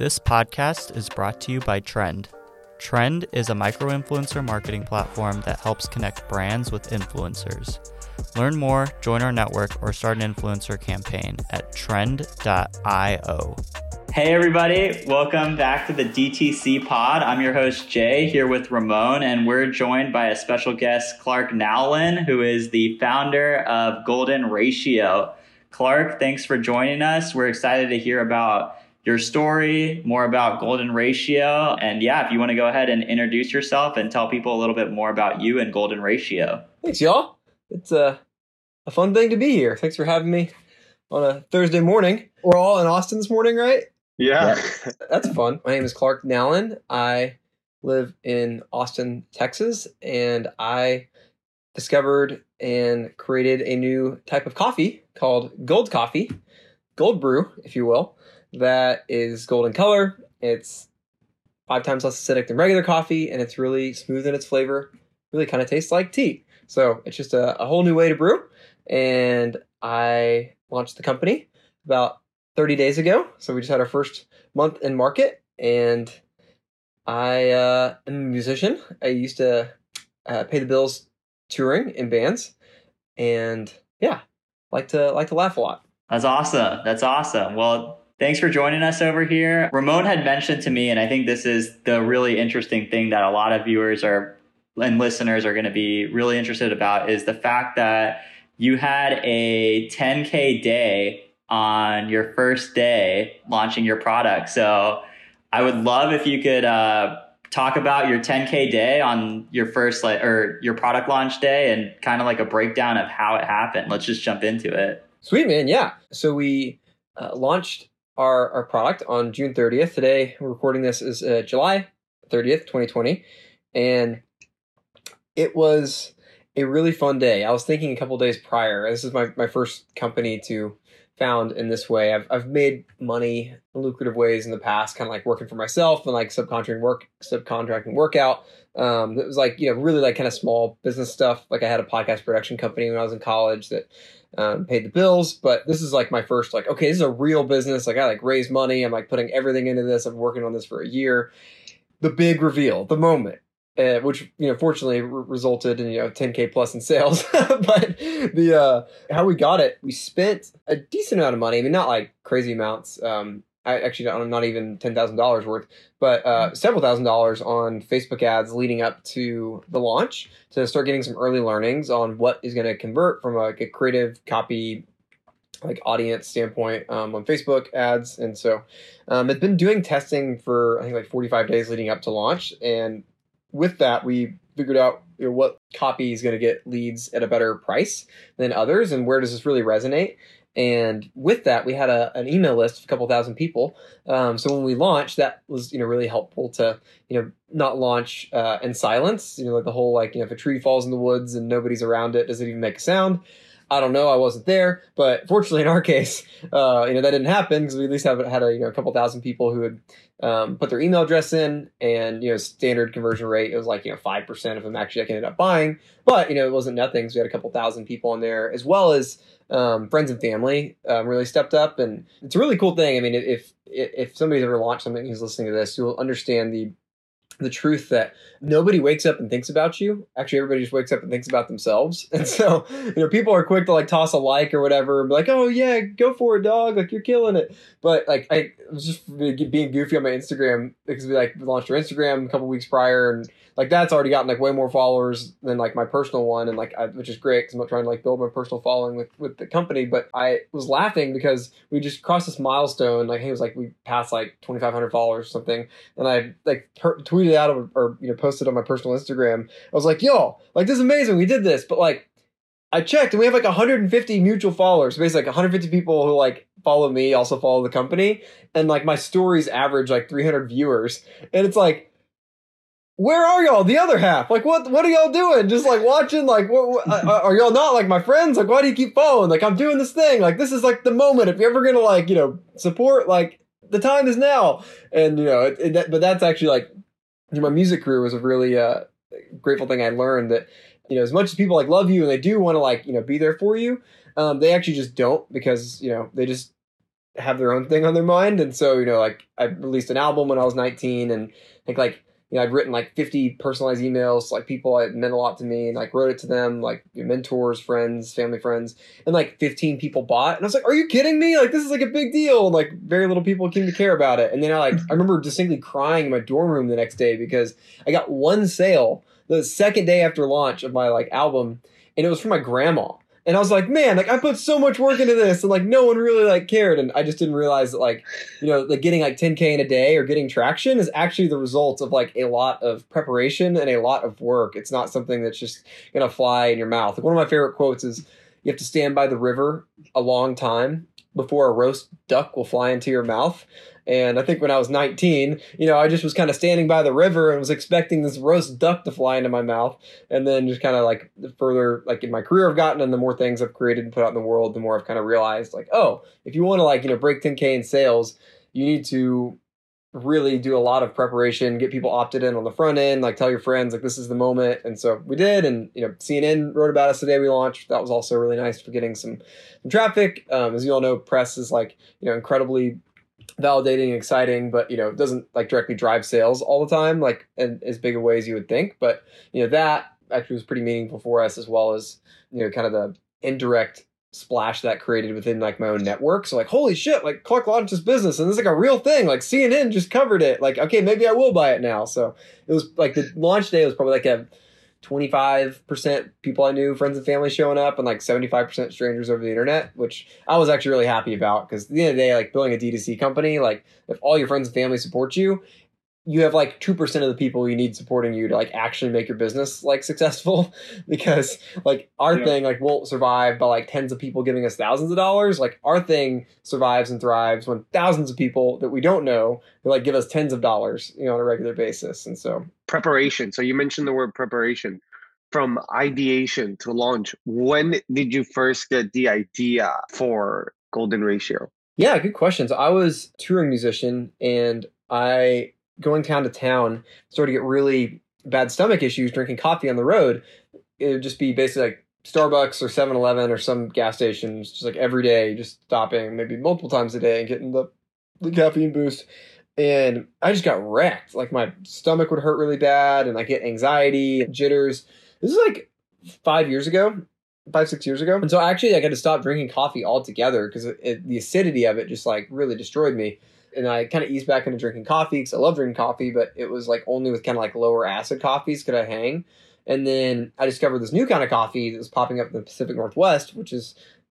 This podcast is brought to you by Trend. Trend is a micro influencer marketing platform that helps connect brands with influencers. Learn more, join our network, or start an influencer campaign at trend.io. Hey, everybody, welcome back to the DTC pod. I'm your host, Jay, here with Ramon, and we're joined by a special guest, Clark Nowlin, who is the founder of Golden Ratio. Clark, thanks for joining us. We're excited to hear about your story, more about Golden Ratio. And yeah, if you want to go ahead and introduce yourself and tell people a little bit more about you and Golden Ratio. Thanks, y'all. It's a, a fun thing to be here. Thanks for having me on a Thursday morning. We're all in Austin this morning, right? Yeah. That's fun. My name is Clark Nowlin. I live in Austin, Texas, and I discovered and created a new type of coffee called Gold Coffee, Gold Brew, if you will that is golden color. It's five times less acidic than regular coffee, and it's really smooth in its flavor. Really kind of tastes like tea. So it's just a, a whole new way to brew. And I launched the company about 30 days ago. So we just had our first month in market, and I uh, am a musician. I used to uh, pay the bills touring in bands, and yeah, like to like to laugh a lot. That's awesome. That's awesome. Well, Thanks for joining us over here. Ramon had mentioned to me, and I think this is the really interesting thing that a lot of viewers are and listeners are going to be really interested about is the fact that you had a 10K day on your first day launching your product. So I would love if you could uh, talk about your 10K day on your first like or your product launch day and kind of like a breakdown of how it happened. Let's just jump into it. Sweet man, yeah. So we uh, launched our, our product on June 30th. Today, we're recording this is uh, July 30th, 2020. And it was a really fun day. I was thinking a couple days prior, this is my, my first company to found in this way. I've, I've made money lucrative ways in the past, kind of like working for myself and like subcontracting work, subcontracting workout. Um, it was like, you know, really like kind of small business stuff. Like I had a podcast production company when I was in college that um, paid the bills. But this is like my first like, okay, this is a real business. Like I like raise money. I'm like putting everything into this. I'm working on this for a year. The big reveal, the moment. Uh, which you know fortunately resulted in you know 10k plus in sales but the uh how we got it we spent a decent amount of money i mean not like crazy amounts um I actually not, not even ten thousand dollars worth, but uh, mm-hmm. several thousand dollars on Facebook ads leading up to the launch to start getting some early learnings on what is going to convert from a, a, creative copy like audience standpoint um, on Facebook ads, and so um, it's been doing testing for I think like forty five days leading up to launch, and with that we figured out you know, what copy is going to get leads at a better price than others, and where does this really resonate. And with that, we had a, an email list of a couple thousand people. Um, so when we launched, that was you know really helpful to you know not launch uh, in silence. You know, like the whole like you know if a tree falls in the woods and nobody's around it, does it even make a sound? I don't know. I wasn't there, but fortunately, in our case, uh, you know that didn't happen because we at least have had a you know a couple thousand people who had um, put their email address in, and you know standard conversion rate it was like you know five percent of them actually ended up buying, but you know it wasn't nothing. So we had a couple thousand people in there as well as um, friends and family um, really stepped up, and it's a really cool thing. I mean, if if somebody's ever launched something who's listening to this, you'll understand the the truth that nobody wakes up and thinks about you. Actually, everybody just wakes up and thinks about themselves. And so, you know, people are quick to like toss a like or whatever and be like, oh, yeah, go for it, dog. Like, you're killing it. But like, I was just being goofy on my Instagram because we like launched our Instagram a couple weeks prior and like that's already gotten like way more followers than like my personal one and like I, which is great because i'm not trying to like build my personal following with with the company but i was laughing because we just crossed this milestone like it was like we passed like 2500 followers or something and i like per- tweeted out or, or you know posted on my personal instagram i was like yo like this is amazing we did this but like I checked and we have like 150 mutual followers. Basically, like 150 people who like follow me also follow the company, and like my stories average like 300 viewers. And it's like where are y'all? The other half, like, what? What are y'all doing? Just like watching, like, what, what, uh, uh, are y'all not like my friends? Like, why do you keep following? Like, I'm doing this thing. Like, this is like the moment. If you're ever gonna like, you know, support, like, the time is now. And you know, it, it, but that's actually like, my music career was a really uh, grateful thing I learned that, you know, as much as people like love you and they do want to like, you know, be there for you, um, they actually just don't because you know they just have their own thing on their mind. And so, you know, like I released an album when I was 19 and think like, you know, I'd written like 50 personalized emails, like people that meant a lot to me and like wrote it to them, like mentors, friends, family friends, and like 15 people bought. And I was like, are you kidding me? Like, this is like a big deal. And, like very little people came to care about it. And then I like, I remember distinctly crying in my dorm room the next day because I got one sale the second day after launch of my like album and it was from my grandma and I was like, man, like I put so much work into this, and like no one really like cared, and I just didn't realize that like, you know, like getting like 10k in a day or getting traction is actually the result of like a lot of preparation and a lot of work. It's not something that's just gonna fly in your mouth. Like one of my favorite quotes is, "You have to stand by the river a long time before a roast duck will fly into your mouth." And I think when I was 19, you know, I just was kind of standing by the river and was expecting this roast duck to fly into my mouth. And then just kind of like the further, like in my career I've gotten and the more things I've created and put out in the world, the more I've kind of realized like, oh, if you want to like, you know, break 10K in sales, you need to really do a lot of preparation, get people opted in on the front end, like tell your friends like this is the moment. And so we did, and you know CNN wrote about us the day we launched. That was also really nice for getting some, some traffic. Um, as you all know, press is like you know incredibly validating, exciting, but you know, it doesn't like directly drive sales all the time, like in as big a way as you would think. But you know, that actually was pretty meaningful for us as well as, you know, kind of the indirect splash that created within like my own network. So like, holy shit, like Clark launched this business and this is like a real thing. Like CNN just covered it. Like, okay, maybe I will buy it now. So it was like the launch day was probably like a 25% people I knew, friends and family showing up, and like 75% strangers over the internet, which I was actually really happy about because at the end of the day, like building a D2C company, like if all your friends and family support you, you have like 2% of the people you need supporting you to like actually make your business like successful. Because like our yeah. thing like won't survive by like tens of people giving us thousands of dollars. Like our thing survives and thrives when thousands of people that we don't know will like give us tens of dollars you know on a regular basis. And so preparation. So you mentioned the word preparation. From ideation to launch when did you first get the idea for golden ratio? Yeah good question. So i was touring musician and i going town to town, started to get really bad stomach issues drinking coffee on the road. It would just be basically like Starbucks or 7 Eleven or some gas stations, just like every day, just stopping maybe multiple times a day and getting the, the caffeine boost. And I just got wrecked. Like my stomach would hurt really bad and I get anxiety, jitters. This is like five years ago, five, six years ago. And so actually I got to stop drinking coffee altogether because the acidity of it just like really destroyed me and I kind of eased back into drinking coffee because I love drinking coffee, but it was like only with kind of like lower acid coffees could I hang. And then I discovered this new kind of coffee that was popping up in the Pacific Northwest, which is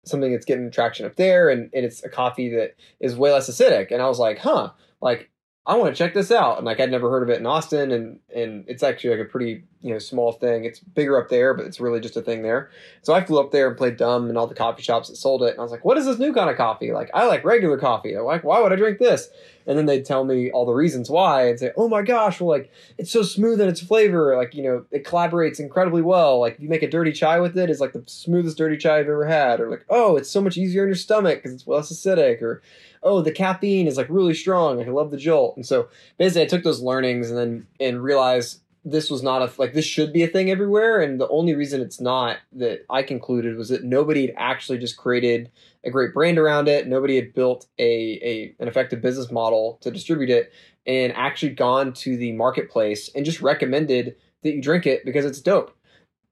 something that's getting traction up there, and, and it's a coffee that is way less acidic. And I was like, huh, like I want to check this out. And like I'd never heard of it in Austin, and and it's actually like a pretty you know small thing. It's bigger up there, but it's really just a thing there. So I flew up there and played dumb in all the coffee shops that sold it, and I was like, what is this new kind of coffee? Like I like regular coffee. I'm like, why would I drink this? And then they'd tell me all the reasons why, and say, oh my gosh, well like it's so smooth in its flavor. Like you know it collaborates incredibly well. Like if you make a dirty chai with it, it's like the smoothest dirty chai I've ever had. Or like oh, it's so much easier in your stomach because it's less acidic. Or oh, the caffeine is like really strong. Like I love the jolt. And so basically, I took those learnings and then and realized this was not a like this should be a thing everywhere. And the only reason it's not that I concluded was that nobody had actually just created a great brand around it. Nobody had built a, a an effective business model to distribute it and actually gone to the marketplace and just recommended that you drink it because it's dope.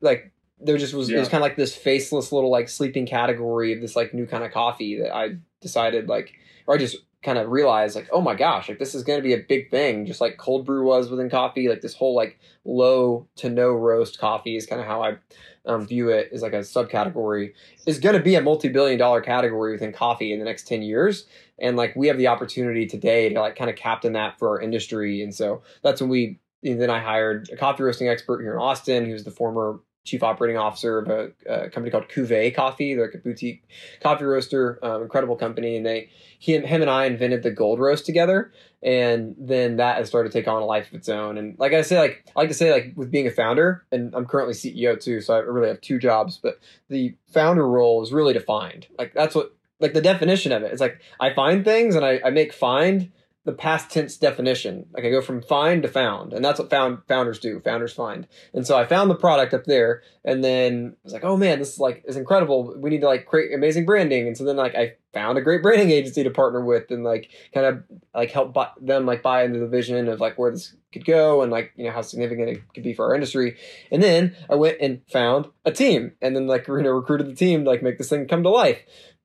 Like there just was yeah. it was kind of like this faceless little like sleeping category of this like new kind of coffee that I decided like or I just kind of realized like, oh my gosh, like this is going to be a big thing, just like cold brew was within coffee. Like this whole like low to no roast coffee is kind of how I um, view it as like a subcategory is going to be a multi-billion dollar category within coffee in the next 10 years. And like we have the opportunity today to like kind of captain that for our industry. And so that's when we, and then I hired a coffee roasting expert here in Austin, who's the former chief operating officer of a, a, company called Cuvée Coffee. They're like a boutique coffee roaster, um, incredible company. And they, he, him and I invented the gold roast together. And then that has started to take on a life of its own. And like I say, like I like to say, like with being a founder, and I'm currently CEO too, so I really have two jobs. But the founder role is really defined. Like that's what, like the definition of it. It's like I find things and I, I make find the past tense definition. Like I go from find to found, and that's what found founders do. Founders find. And so I found the product up there, and then I was like, oh man, this is like is incredible. We need to like create amazing branding. And so then like I found a great branding agency to partner with and like kind of like help buy, them like buy into the vision of like where this could go and like you know how significant it could be for our industry and then i went and found a team and then like you know recruited the team to like make this thing come to life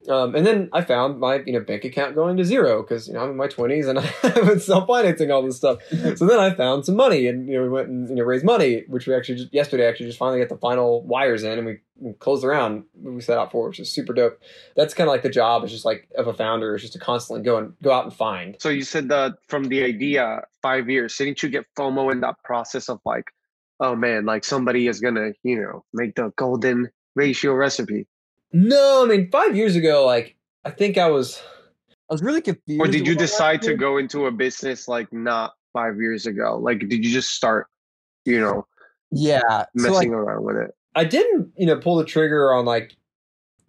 um, and then I found my you know bank account going to zero because you know I'm in my 20s and I was self financing all this stuff. So then I found some money and you know we went and you know raised money, which we actually just yesterday actually just finally got the final wires in and we, we closed the round we set out for, which is super dope. That's kind of like the job is just like of a founder is just to constantly go and go out and find. So you said that from the idea five years, didn't you get FOMO in that process of like, oh man, like somebody is gonna you know make the golden ratio recipe? No, I mean five years ago, like I think I was, I was really confused. Or did you with what I decide to go into a business like not five years ago? Like, did you just start, you know, Yeah, so messing like around with it? I didn't, you know, pull the trigger on like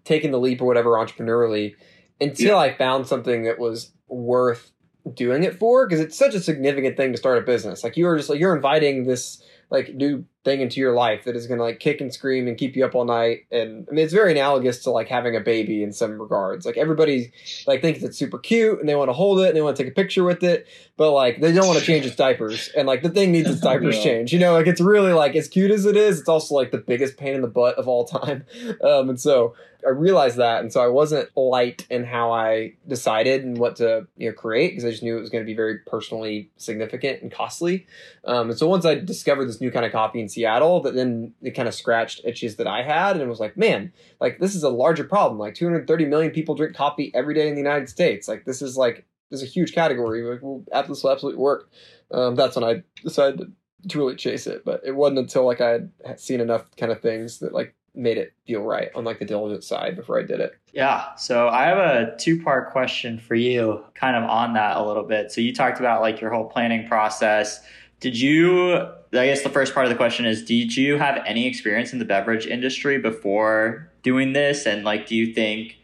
taking the leap or whatever entrepreneurially until I found something that was worth doing it for because it's such a significant thing to start a business. Like you are just like you're inviting this like new thing into your life that is going to like kick and scream and keep you up all night and I mean it's very analogous to like having a baby in some regards. Like everybody like thinks it's super cute and they want to hold it and they want to take a picture with it, but like they don't want to change its diapers and like the thing needs its diapers Yeah. changed. You know, like it's really like as cute as it is, it's also like the biggest pain in the butt of all time. Um, and so I realized that, and so I wasn't light in how I decided and what to you know create because I just knew it was going to be very personally significant and costly. Um, and so once I discovered this new kind of coffee in Seattle, that then it kind of scratched itches that I had, and was like, man, like this is a larger problem. Like 230 million people drink coffee every day in the United States. Like this is like this is a huge category. Like, well, this will absolutely work. Um, that's when I decided to, really chase it. But it wasn't until like I had seen enough kind of things that like made it feel right on like the diligence side before I did it. Yeah. So I have a two part question for you, kind of on that a little bit. So you talked about like your whole planning process. Did you, I guess the first part of the question is, did you have any experience in the beverage industry before doing this? And like, do you think,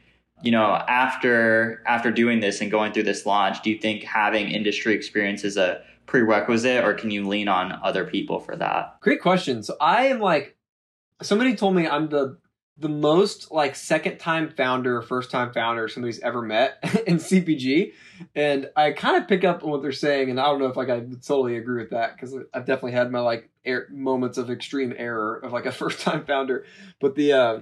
you know, after after doing this and going through this launch, do you think having industry experience is a prerequisite or can you lean on other people for that? Great question. So I am like somebody told me I'm the the most like second time founder, first time founder somebody's ever met in CPG, and I kind of pick up on what they're saying, and I don't know if like I totally agree with that because I've definitely had my like air, moments of extreme error of like a first time founder, but the uh,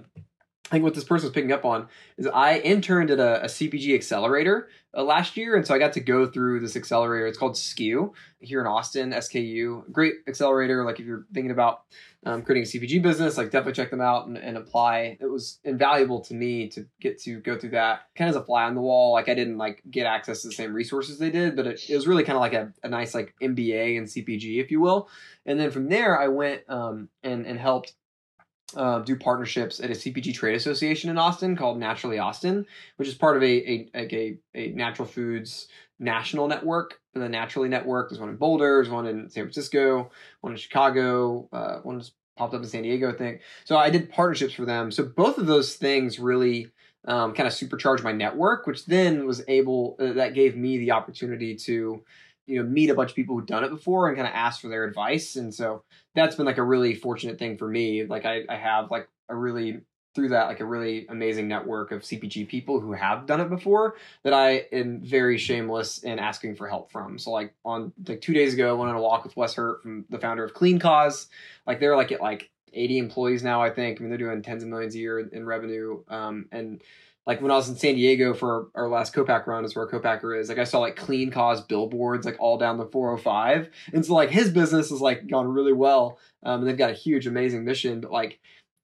I think what this person was picking up on is I interned at a, a CPG accelerator uh, last year, and so I got to go through this accelerator. It's called SKU here in Austin, SKU. Great accelerator. Like if you're thinking about um, creating a CPG business, like definitely check them out and, and apply. It was invaluable to me to get to go through that kind of as a fly on the wall. Like I didn't like get access to the same resources they did, but it, it was really kind of like a, a nice like MBA in CPG, if you will. And then from there, I went um, and and helped uh, do partnerships at a CPG trade association in Austin called Naturally Austin, which is part of a a, a, a natural foods national network. And the Naturally Network, there's one in Boulder, there's one in San Francisco, one in Chicago, uh, one just popped up in San Diego, I think. So I did partnerships for them. So both of those things really um, kind of supercharged my network, which then was able uh, that gave me the opportunity to you know meet a bunch of people who've done it before and kind of ask for their advice. And so that's been like a really fortunate thing for me. Like I, I have like a really through that like a really amazing network of CPG people who have done it before that I am very shameless in asking for help from. So like on like two days ago, I went on a walk with Wes Hurt from the founder of Clean Cause. Like they're like at like 80 employees now, I think. I mean they're doing tens of millions a year in, in revenue. Um, and like when I was in San Diego for our last co-pack run, is where co-packer is. Like I saw like Clean Cause billboards like all down the 405, and so like his business has like gone really well. Um, and they've got a huge, amazing mission. But like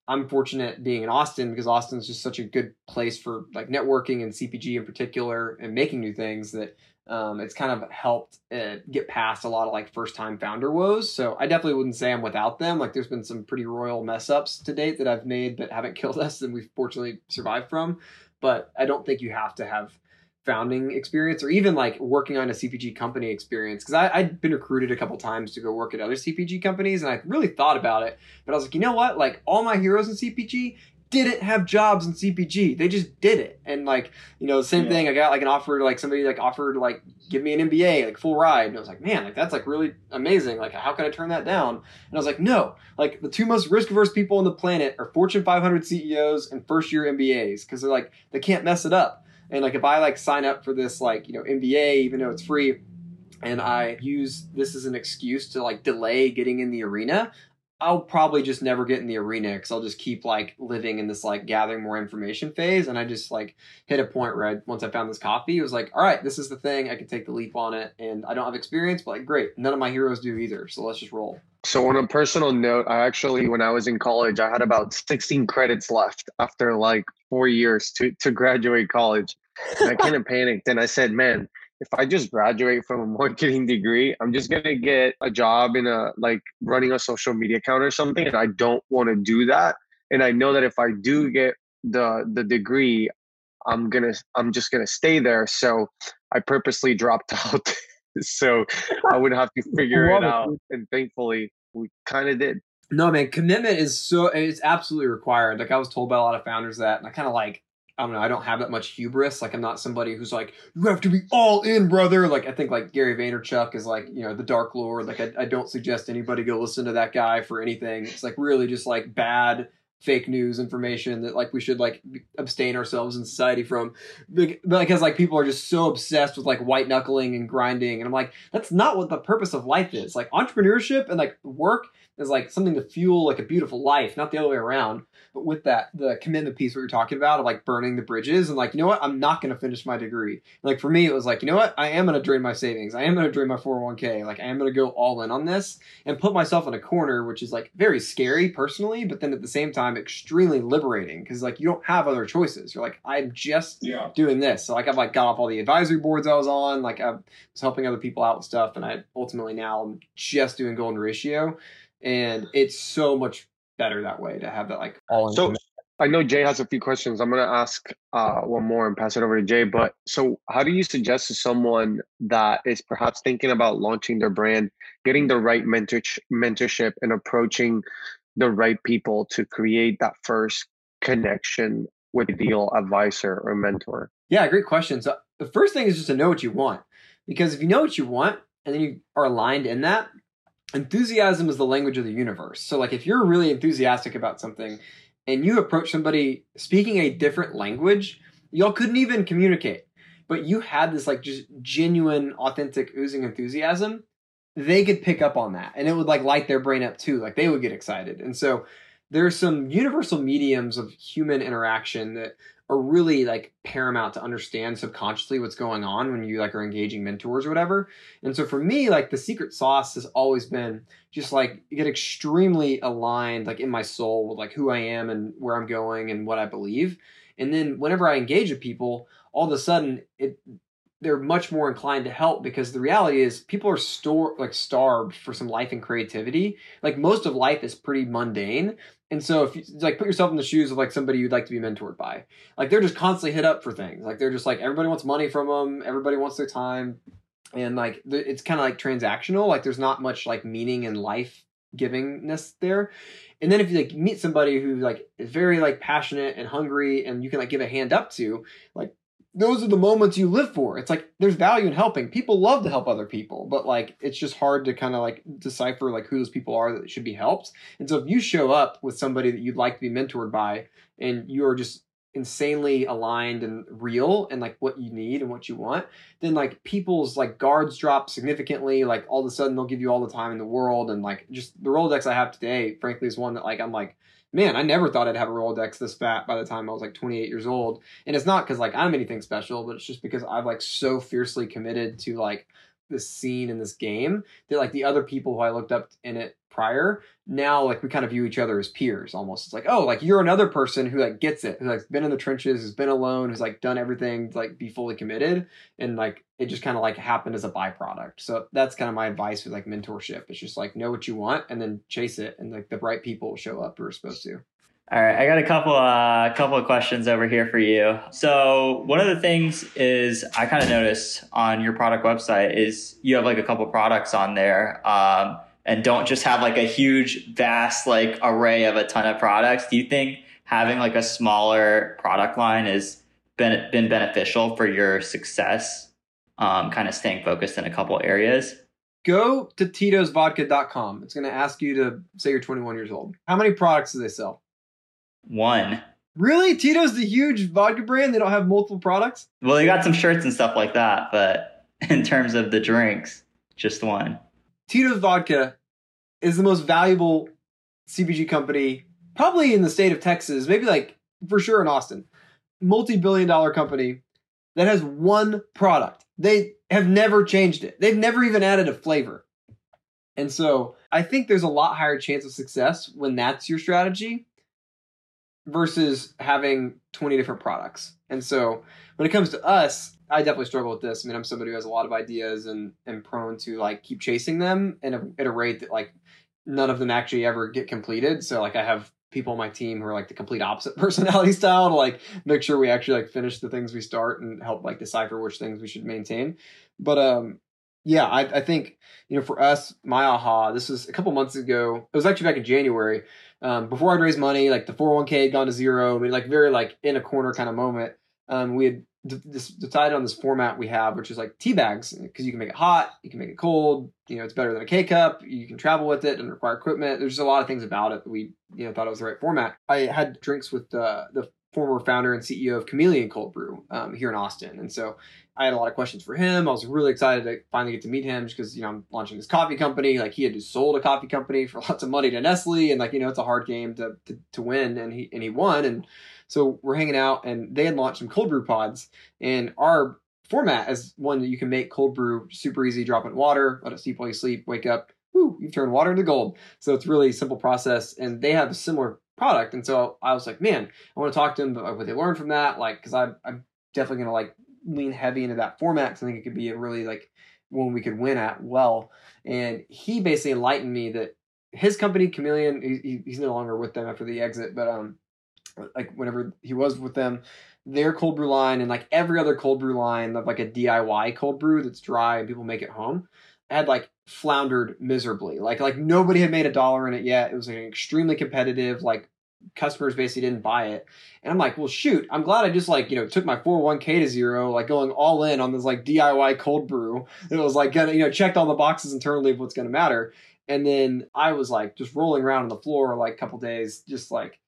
I'm fortunate being in Austin because Austin's just such a good place for like networking and CPG in particular and making new things that um, it's kind of helped uh, get past a lot of like first time founder woes. So I definitely wouldn't say I'm without them. Like there's been some pretty royal mess ups to date that I've made but haven't killed us and we've fortunately survived from. But I don't think you have to have founding experience or even like working on a CPG company experience. Cause I, I'd been recruited a couple times to go work at other CPG companies and I really thought about it. But I was like, you know what? Like all my heroes in CPG didn't have jobs in CPG. They just did it. And like, you know, same Yeah. thing. I got like an offer to like somebody like offered to like give me an MBA, like full ride. And I was like, man, like that's like really amazing. Like how can I turn that down? And I was like, no, like the two most risk averse people on the planet are Fortune 500 CEOs and first year MBAs because they're like, they can't mess it up. And like if I like sign up for this like, you know, MBA, even though it's free, and I use this as an excuse to like delay getting in the arena, I'll probably just never get in the arena because I'll just keep like living in this like gathering more information phase. And I just like hit a point where I, once I found this coffee, it was like, all right, this is the thing. I can take the leap on it. And I don't have experience, but like, great. None of my heroes do either. So let's just roll. So on a personal note, I actually, when I was in college, I had about 16 credits left after like four years to, to graduate college. And I kind of panicked and I said, man, if I just graduate from a marketing degree, I'm just gonna get a job in a like running a social media account or something, and I don't want to do that. And I know that if I do get the the degree, I'm gonna I'm just gonna stay there. So I purposely dropped out, so I would have to figure it out. And thankfully, we kind of did. No, man, commitment is so it's absolutely required. Like I was told by a lot of founders that, and I kind of like I don't know, I don't have that much hubris. Like I'm not somebody who's like, you have to be all in, brother. Like I think like Gary Vaynerchuk is like, you know, the dark lord. Like I, I don't suggest anybody go listen to that guy for anything. It's like really just like bad fake news information that like we should like abstain ourselves in society from because like people are just so obsessed with like white knuckling and grinding and i'm like that's not what the purpose of life is like entrepreneurship and like work is like something to fuel like a beautiful life not the other way around but with that, the commitment piece, what you're talking about, of like burning the bridges and like, you know what, I'm not going to finish my degree. Like for me, it was like, you know what, I am going to drain my savings. I am going to drain my 401k. Like I am going to go all in on this and put myself in a corner, which is like very scary personally, but then at the same time, extremely liberating because like you don't have other choices. You're like, I'm just yeah. doing this. So like I've like got off all the advisory boards I was on. Like I was helping other people out with stuff, and I ultimately now I'm just doing golden ratio, and it's so much better that way to have that like all. So I know Jay has a few questions. I'm gonna ask uh, one more and pass it over to Jay. But so, how do you suggest to someone that is perhaps thinking about launching their brand, getting the right mentor mentorship, and approaching the right people to create that first connection with ideal advisor or mentor? Yeah, great question. So the first thing is just to know what you want, because if you know what you want and then you are aligned in that, enthusiasm is the language of the universe. So like if you're really enthusiastic about something and you approach somebody speaking a different language, y'all couldn't even communicate. But you had this like just genuine, authentic, oozing enthusiasm, they could pick up on that and it would like light their brain up too. Like they would get excited. And so there's some universal mediums of human interaction that are really like paramount to understand subconsciously what's going on when you like are engaging mentors or whatever. And so for me, like the secret sauce has always been just like get extremely aligned like in my soul with like who I am and where I'm going and what I believe. And then whenever I engage with people, all of a sudden it they're much more inclined to help because the reality is people are store like starved for some life and creativity. Like most of life is pretty mundane. And so if you like put yourself in the shoes of like somebody you'd like to be mentored by, like they're just constantly hit up for things. Like they're just like everybody wants money from them, everybody wants their time, and like it's kind of like transactional. Like there's not much like meaning and life givingness there. And then if you like meet somebody who like is very like passionate and hungry and you can like give a hand up to, like those are the moments you live for. It's like there's value in helping. People love to help other people, but like it's just hard to kind of like decipher like who those people are that should be helped. And so if you show up with somebody that you'd like to be mentored by and you're just insanely aligned and real and like what you need and what you want, then like people's like guards drop significantly. Like all of a sudden they'll give you all the time in the world and like just the Rolodex I have today, frankly, is one that like I'm like man, I never thought I'd have a Rolodex this fat by the time I was like 28 years old. And it's not because like I'm anything special, but it's just because I've like so fiercely committed to like this scene in this game that like the other people who I looked up in it prior now like we kind of view each other as peers almost it's like oh like you're another person who like gets it who's like been in the trenches has been alone who's like done everything to like be fully committed and like it just kind of like happened as a byproduct so that's kind of my advice with like mentorship it's just like know what you want and then chase it and like the right people will show up who are supposed to all right, I got a couple uh couple of questions over here for you. So one of the things is I kind of noticed on your product website is you have like a couple products on there. Um, and don't just have like a huge, vast like array of a ton of products. Do you think having like a smaller product line has been been beneficial for your success? Um, kind of staying focused in a couple areas. Go to titosvodka.com. It's going to ask you to say you're 21 years old. How many products do they sell? One. Really? Tito's the huge vodka brand? They don't have multiple products? Well, they got some shirts and stuff like that, but in terms of the drinks, just one. Tito's Vodka is the most valuable CPG company probably in the state of Texas, maybe like for sure in Austin. Multi billion dollar company that has one product. They have never changed it, they've never even added a flavor. And so I think there's a lot higher chance of success when that's your strategy versus having 20 different products. And so when it comes to us, I definitely struggle with this. I mean, I'm somebody who has a lot of ideas and and prone to like keep chasing them and at a rate that like none of them actually ever get completed. So like I have people on my team who are like the complete opposite personality style to like make sure we actually like finish the things we start and help like decipher which things we should maintain. But um yeah, I, I think you know for us, my aha, this was a couple months ago. It was actually back in January. Um, before I'd raised money, like the 401k had gone to zero. I mean, like very like in a corner kind of moment. Um, we had this decided on this format we have, which is like tea bags, because you can make it hot, you can make it cold. You know, it's better than a K cup. You can travel with it and require equipment. There's just a lot of things about it that we you know thought it was the right format. I had drinks with the the former founder and CEO of Chameleon Cold Brew um, here in Austin, and so I had a lot of questions for him. I was really excited to finally get to meet him because you know I'm launching this coffee company. Like he had just sold a coffee company for lots of money to Nestle, and like you know it's a hard game to to, to win, and he and he won and so we're hanging out, and they had launched some cold brew pods, and our format is one that you can make cold brew super easy. Drop in water, let it steep while you sleep, wake up, whoo, you've turned water into gold. So it's really a simple process, and they have a similar product. And so I was like, man, I want to talk to them about what they learned from that, like because I'm I'm definitely gonna like lean heavy into that format because I think it could be a really like one we could win at well. And he basically enlightened me that his company Chameleon, he, he's no longer with them after the exit, but um, like whenever he was with them, their cold brew line and like every other cold brew line of like a DIY cold brew that's dry and people make it home had like floundered miserably. Like like nobody had made a dollar in it yet. It was like extremely competitive. Like customers basically didn't buy it. And I'm like, well, shoot, I'm glad I just like, you know, took my 401k to zero, like going all in on this like DIY cold brew. It was like, gonna, you know, checked all the boxes internally of what's going to matter. And then I was like just rolling around on the floor like a couple days, just like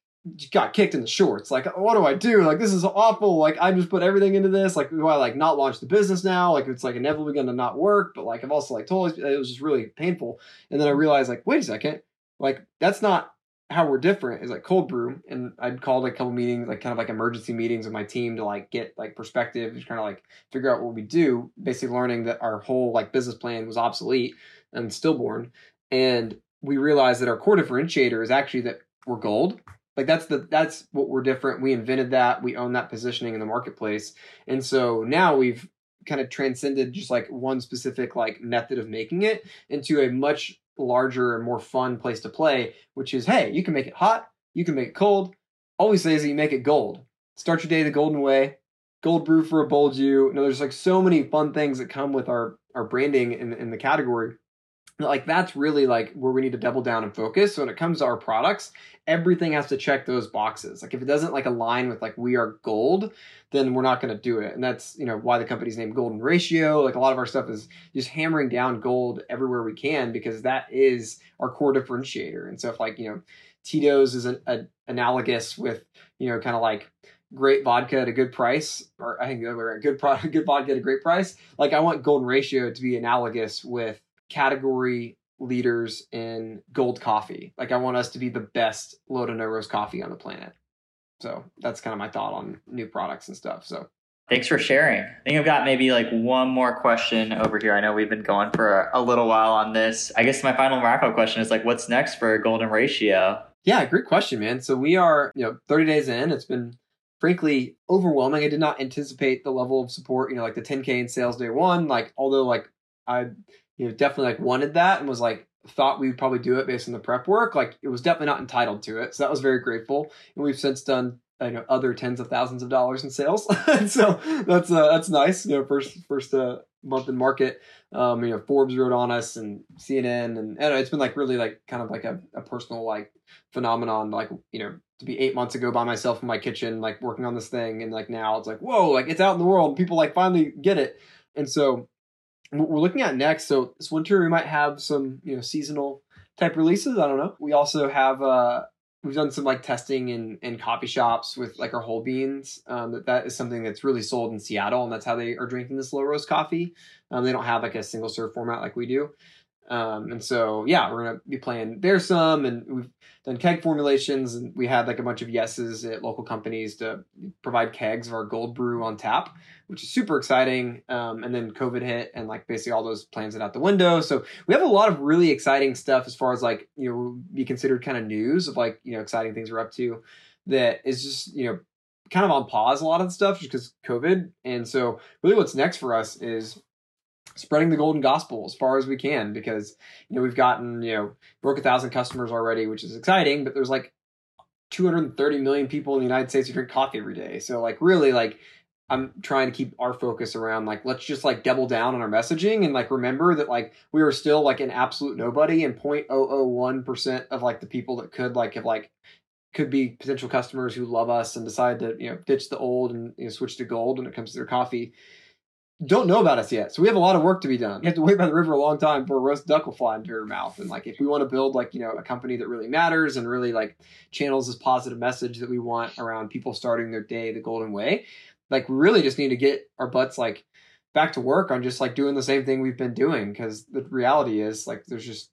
got kicked in the shorts. Like, what do I do? Like, this is awful. Like, I just put everything into this. Like, do I like not launch the business now? Like, it's like inevitably going to not work. But like, I've also like told it was just really painful. And then I realized like, wait a second, like that's not how we're different. Is like cold brew, and I'd called a couple meetings, like kind of like emergency meetings with my team to like get like perspective, just kind of like figure out what we do. Basically, learning that our whole like business plan was obsolete and stillborn, and we realized that our core differentiator is actually that we're gold like that's the that's what we're different. We invented that. We own that positioning in the marketplace. And so now we've kind of transcended just like one specific like method of making it into a much larger and more fun place to play, which is hey, you can make it hot, you can make it cold. Always says that you make it gold. Start your day the golden way. Gold brew for a bold you. You know, there's like so many fun things that come with our our branding in, in the category like that's really like where we need to double down and focus. So when it comes to our products everything has to check those boxes. Like if it doesn't like align with like we are gold then we're not going to do it. And that's you know why the company's named golden ratio like a lot of our stuff is just hammering down gold everywhere we can because that is our core differentiator. And so if like you know tito's is an a, analogous with you know kind of like great vodka at a good price, or I think we're a good product, good vodka at a great price. Like I want Golden Ratio to be analogous with category leaders in gold coffee. Like I want us to be the best low to no roast coffee on the planet. So that's kind of my thought on new products and stuff. So thanks for sharing. I think I've got maybe like one more question over here. I know we've been going for a, little while on this. I guess my final wrap up question is like, what's next for Golden Ratio? Yeah, great question, man. So we are, you know, 30 days in. It's been frankly overwhelming. I did not anticipate the level of support, you know, like the 10K in sales day one. Like, although like I you know, definitely like wanted that and was like thought we would probably do it based on the prep work. Like it was definitely not entitled to it. So that was very grateful. And we've since done you know other tens of thousands of dollars in sales. so that's uh, that's nice. You know, first first uh, month in market. Um, you know, Forbes wrote on us and CNN and, and it's been like really like kind of like a, a personal like phenomenon. Like you know, to be eight months ago by myself in my kitchen, like working on this thing, and like now it's like whoa, like it's out in the world. People like finally get it. And so what we're looking at next. So this winter we might have some you know seasonal type releases. I don't know. We also have uh, we've done some like testing in in coffee shops with like our whole beans. Um, that that is something that's really sold in Seattle, and that's how they are drinking this low roast coffee. Um, they don't have like a single serve format like we do. Um, and so yeah, we're gonna be playing there some, and we've done keg formulations, and we had like a bunch of yeses at local companies to provide kegs of our gold brew on tap, which is super exciting. Um, and then COVID hit, and like basically all those plans went out the window. So we have a lot of really exciting stuff as far as like you know be considered kind of news of like you know exciting things we're up to that is just you know kind of on pause a lot of the stuff just because COVID. And so really what's next for us is spreading the golden gospel as far as we can because you know we've gotten you know broke a thousand customers already which is exciting but there's like 230 million people in the united states who drink coffee every day so like really like i'm trying to keep our focus around like let's just like double down on our messaging and like remember that like we are still like an absolute nobody and 0.001% of like the people that could like have like could be potential customers who love us and decide to you know ditch the old and you know, switch to gold when it comes to their coffee don't know about us yet. So we have a lot of work to be done. You have to wait by the river a long time for a roast duck will fly into your mouth. And like if we want to build like, you know, a company that really matters and really like channels this positive message that we want around people starting their day the golden way, like we really just need to get our butts like back to work on just like doing the same thing we've been doing. Cause the reality is like there's just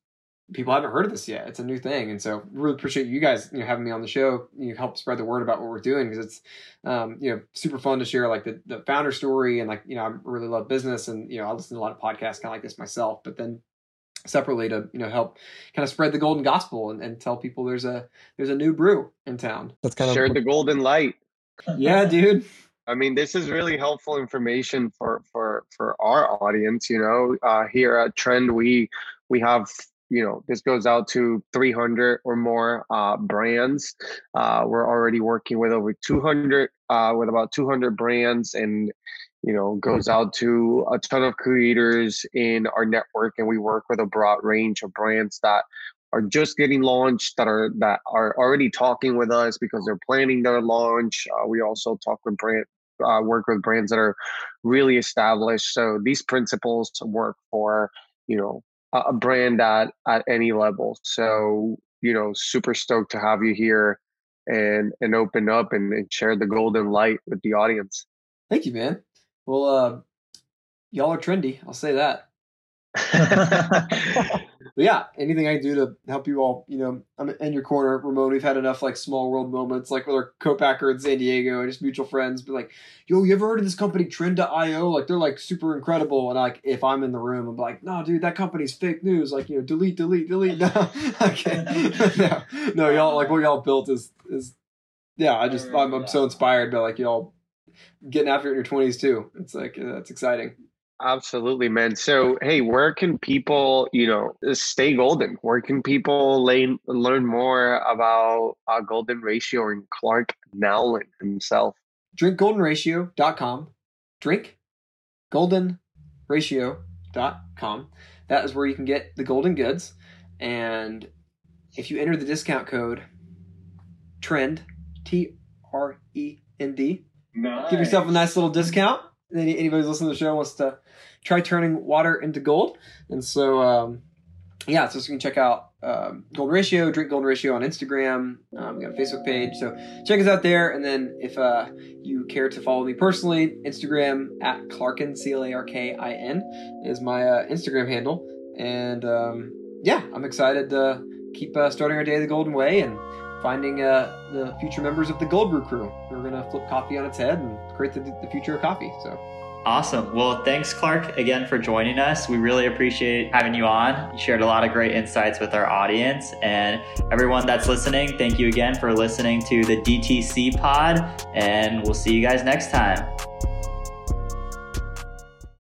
people haven't heard of this yet. It's a new thing, and so really appreciate you guys you know having me on the show. You help spread the word about what we're doing because it's um, you know super fun to share like the the founder story and like you know I really love business and you know I listen to a lot of podcasts kind of like this myself, but then separately to you know help kind of spread the golden gospel and, and tell people there's a there's a new brew in town. That's kind of shared the golden light. Yeah, dude. I mean, this is really helpful information for for for our audience. You know, uh, here at Trend, we we have you know this goes out to 300 or more uh, brands uh, we're already working with over 200 uh, with about 200 brands and you know goes out to a ton of creators in our network and we work with a broad range of brands that are just getting launched that are that are already talking with us because they're planning their launch uh, we also talk with brand uh, work with brands that are really established so these principles work for you know a brand at at any level. So you know, super stoked to have you here and and open up and, and share the golden light with the audience. Thank you, man. Well, uh, y'all are trendy. I'll say that. yeah, anything I can do to help you all, you know, I'm in your corner, Ramon. We've had enough like small world moments, like with our co-packer in San Diego and just mutual friends. But like, yo, you ever heard of this company Trend.io? Like they're like super incredible. And like, if I'm in the room, I'm like, no, dude, that company's fake news. Like, you know, delete, delete, delete. No, okay, no, no, y'all like what y'all built is is yeah. I just I'm, I'm so inspired by like y'all getting after it in your 20s too. It's like uh, that's exciting. Absolutely, man. So, hey, where can people, you know, stay golden? Where can people learn learn more about uh, golden ratio and Clark Nowlin himself? Drinkgoldenratio.com. Drink goldenratio.com. That is where you can get the golden goods. And if you enter the discount code TREND, T R E N D, nice. give yourself a nice little discount anybody who's listening to the show wants to try turning water into gold. And so, um, yeah, so, you can check out um, Golden Ratio, Drink Golden Ratio on Instagram. Um, we got a Facebook page, so check us out there. And then if uh, you care to follow me personally, Instagram at Clarkin C L A R K I N is my uh, Instagram handle. And um, yeah, I'm excited to keep uh, starting our day the golden way and finding uh, the future members of the Gold Brew crew. We're gonna flip coffee on its head and create the, the future of coffee. So. Awesome. Well, thanks, Clark, again for joining us. We really appreciate having you on. You shared a lot of great insights with our audience. And everyone that's listening, thank you again for listening to the DTC pod. And we'll see you guys next time.